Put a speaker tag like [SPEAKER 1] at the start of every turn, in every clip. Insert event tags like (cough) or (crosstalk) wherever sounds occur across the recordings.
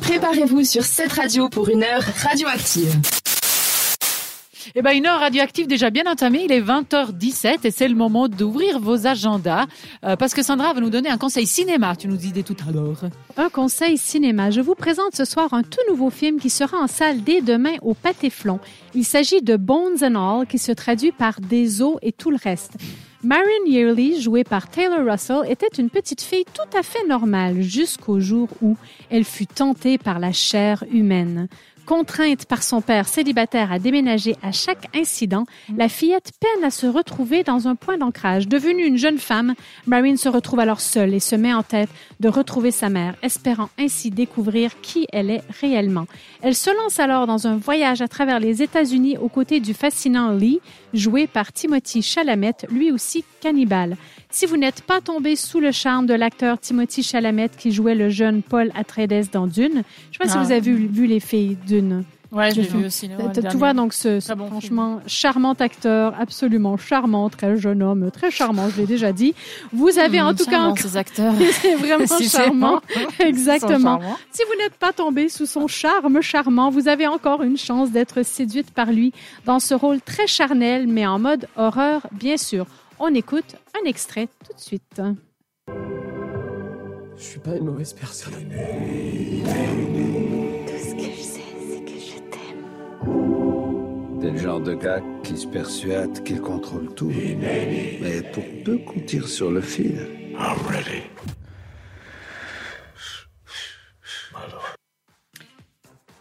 [SPEAKER 1] Préparez-vous sur cette radio pour une heure radioactive.
[SPEAKER 2] Eh ben, une heure radioactive déjà bien entamée. Il est 20h17 et c'est le moment d'ouvrir vos agendas. Euh, parce que Sandra va nous donner un conseil cinéma. Tu nous disais tout à l'heure.
[SPEAKER 3] Un conseil cinéma. Je vous présente ce soir un tout nouveau film qui sera en salle dès demain au Pâté-Flon. Il s'agit de Bones and All qui se traduit par des os et tout le reste. Marion Yearly, jouée par Taylor Russell, était une petite fille tout à fait normale jusqu'au jour où elle fut tentée par la chair humaine. Contrainte par son père célibataire à déménager à chaque incident, la fillette peine à se retrouver dans un point d'ancrage. Devenue une jeune femme, Marine se retrouve alors seule et se met en tête de retrouver sa mère, espérant ainsi découvrir qui elle est réellement. Elle se lance alors dans un voyage à travers les États-Unis aux côtés du fascinant Lee, joué par Timothy Chalamet, lui aussi cannibale. Si vous n'êtes pas tombé sous le charme de l'acteur Timothy Chalamet qui jouait le jeune Paul Atreides dans Dune, je sais pas si
[SPEAKER 2] Ah.
[SPEAKER 3] vous avez vu, vu les filles Dune.
[SPEAKER 2] Ouais, je l'ai
[SPEAKER 3] Le
[SPEAKER 2] vu aussi. ouais,
[SPEAKER 3] Tu
[SPEAKER 2] dernier.
[SPEAKER 3] vois donc ce, ce
[SPEAKER 2] Très bon
[SPEAKER 3] franchement charmant acteur, absolument charmant, très jeune homme, très charmant, je l'ai déjà dit. Vous avez en
[SPEAKER 2] Mmh,
[SPEAKER 3] tout cas
[SPEAKER 2] ces acteurs. (laughs) (laughs)
[SPEAKER 3] c'est vraiment
[SPEAKER 2] Si,
[SPEAKER 3] charmant. (laughs) Exactement. Si vous n'êtes pas tombé sous son charme charmant, vous avez encore une chance d'être séduite par lui dans ce rôle très charnel, mais en mode horreur, bien sûr. On écoute un extrait tout de suite.
[SPEAKER 4] Je suis pas une mauvaise personne.
[SPEAKER 5] Tout ce que je sais, c'est que je t'aime.
[SPEAKER 6] T'es le genre de gars qui se persuade qu'il contrôle tout. Mais pour peu qu'on tire sur le fil.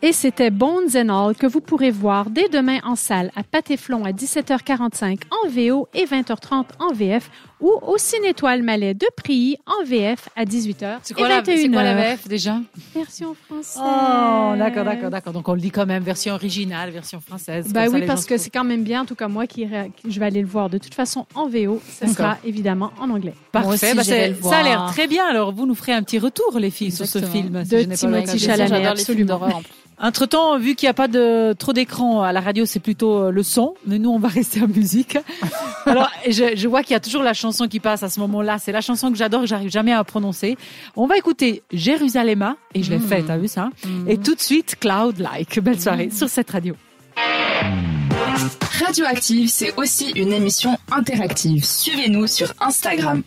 [SPEAKER 3] Et c'était Bones and All que vous pourrez voir dès demain en salle à Pâté-Flon à 17h45 en VO et 20h30 en VF ou au Ciné-Étoile Malais de Prilly en VF à 18h
[SPEAKER 2] C'est
[SPEAKER 3] et
[SPEAKER 2] quoi, quoi la
[SPEAKER 3] 21h.
[SPEAKER 2] VF déjà?
[SPEAKER 3] Version française.
[SPEAKER 2] Oh, d'accord, d'accord, d'accord. Donc on le dit quand même version originale, version française.
[SPEAKER 3] Bah
[SPEAKER 2] ça,
[SPEAKER 3] oui, parce que c'est quand même bien, en tout cas moi qui, je vais aller le voir de toute façon en VO, ce sera évidemment en anglais.
[SPEAKER 2] Parfait.
[SPEAKER 7] aussi,
[SPEAKER 2] Bah, ça a l'air très bien. Alors, vous nous ferez un petit retour, les filles, sur ce film. si
[SPEAKER 3] De Timothy. Chalamet,
[SPEAKER 7] J'adore les films
[SPEAKER 3] absolument.
[SPEAKER 2] Entre-temps, vu qu'il n'y a pas de trop d'écran à la radio, c'est plutôt euh, le son. Mais nous, on va (laughs) rester en musique. (laughs) Alors, je, je vois qu'il y a toujours la chanson qui passe à ce moment-là. C'est la chanson que j'adore, que j'arrive jamais à prononcer. On va écouter Jérusalemma, et je l'ai fait, t'as vu ça Et tout de suite, Cloud Like. Belle soirée sur cette radio.
[SPEAKER 1] Radioactive, c'est aussi une émission interactive. Suivez-nous sur Instagram.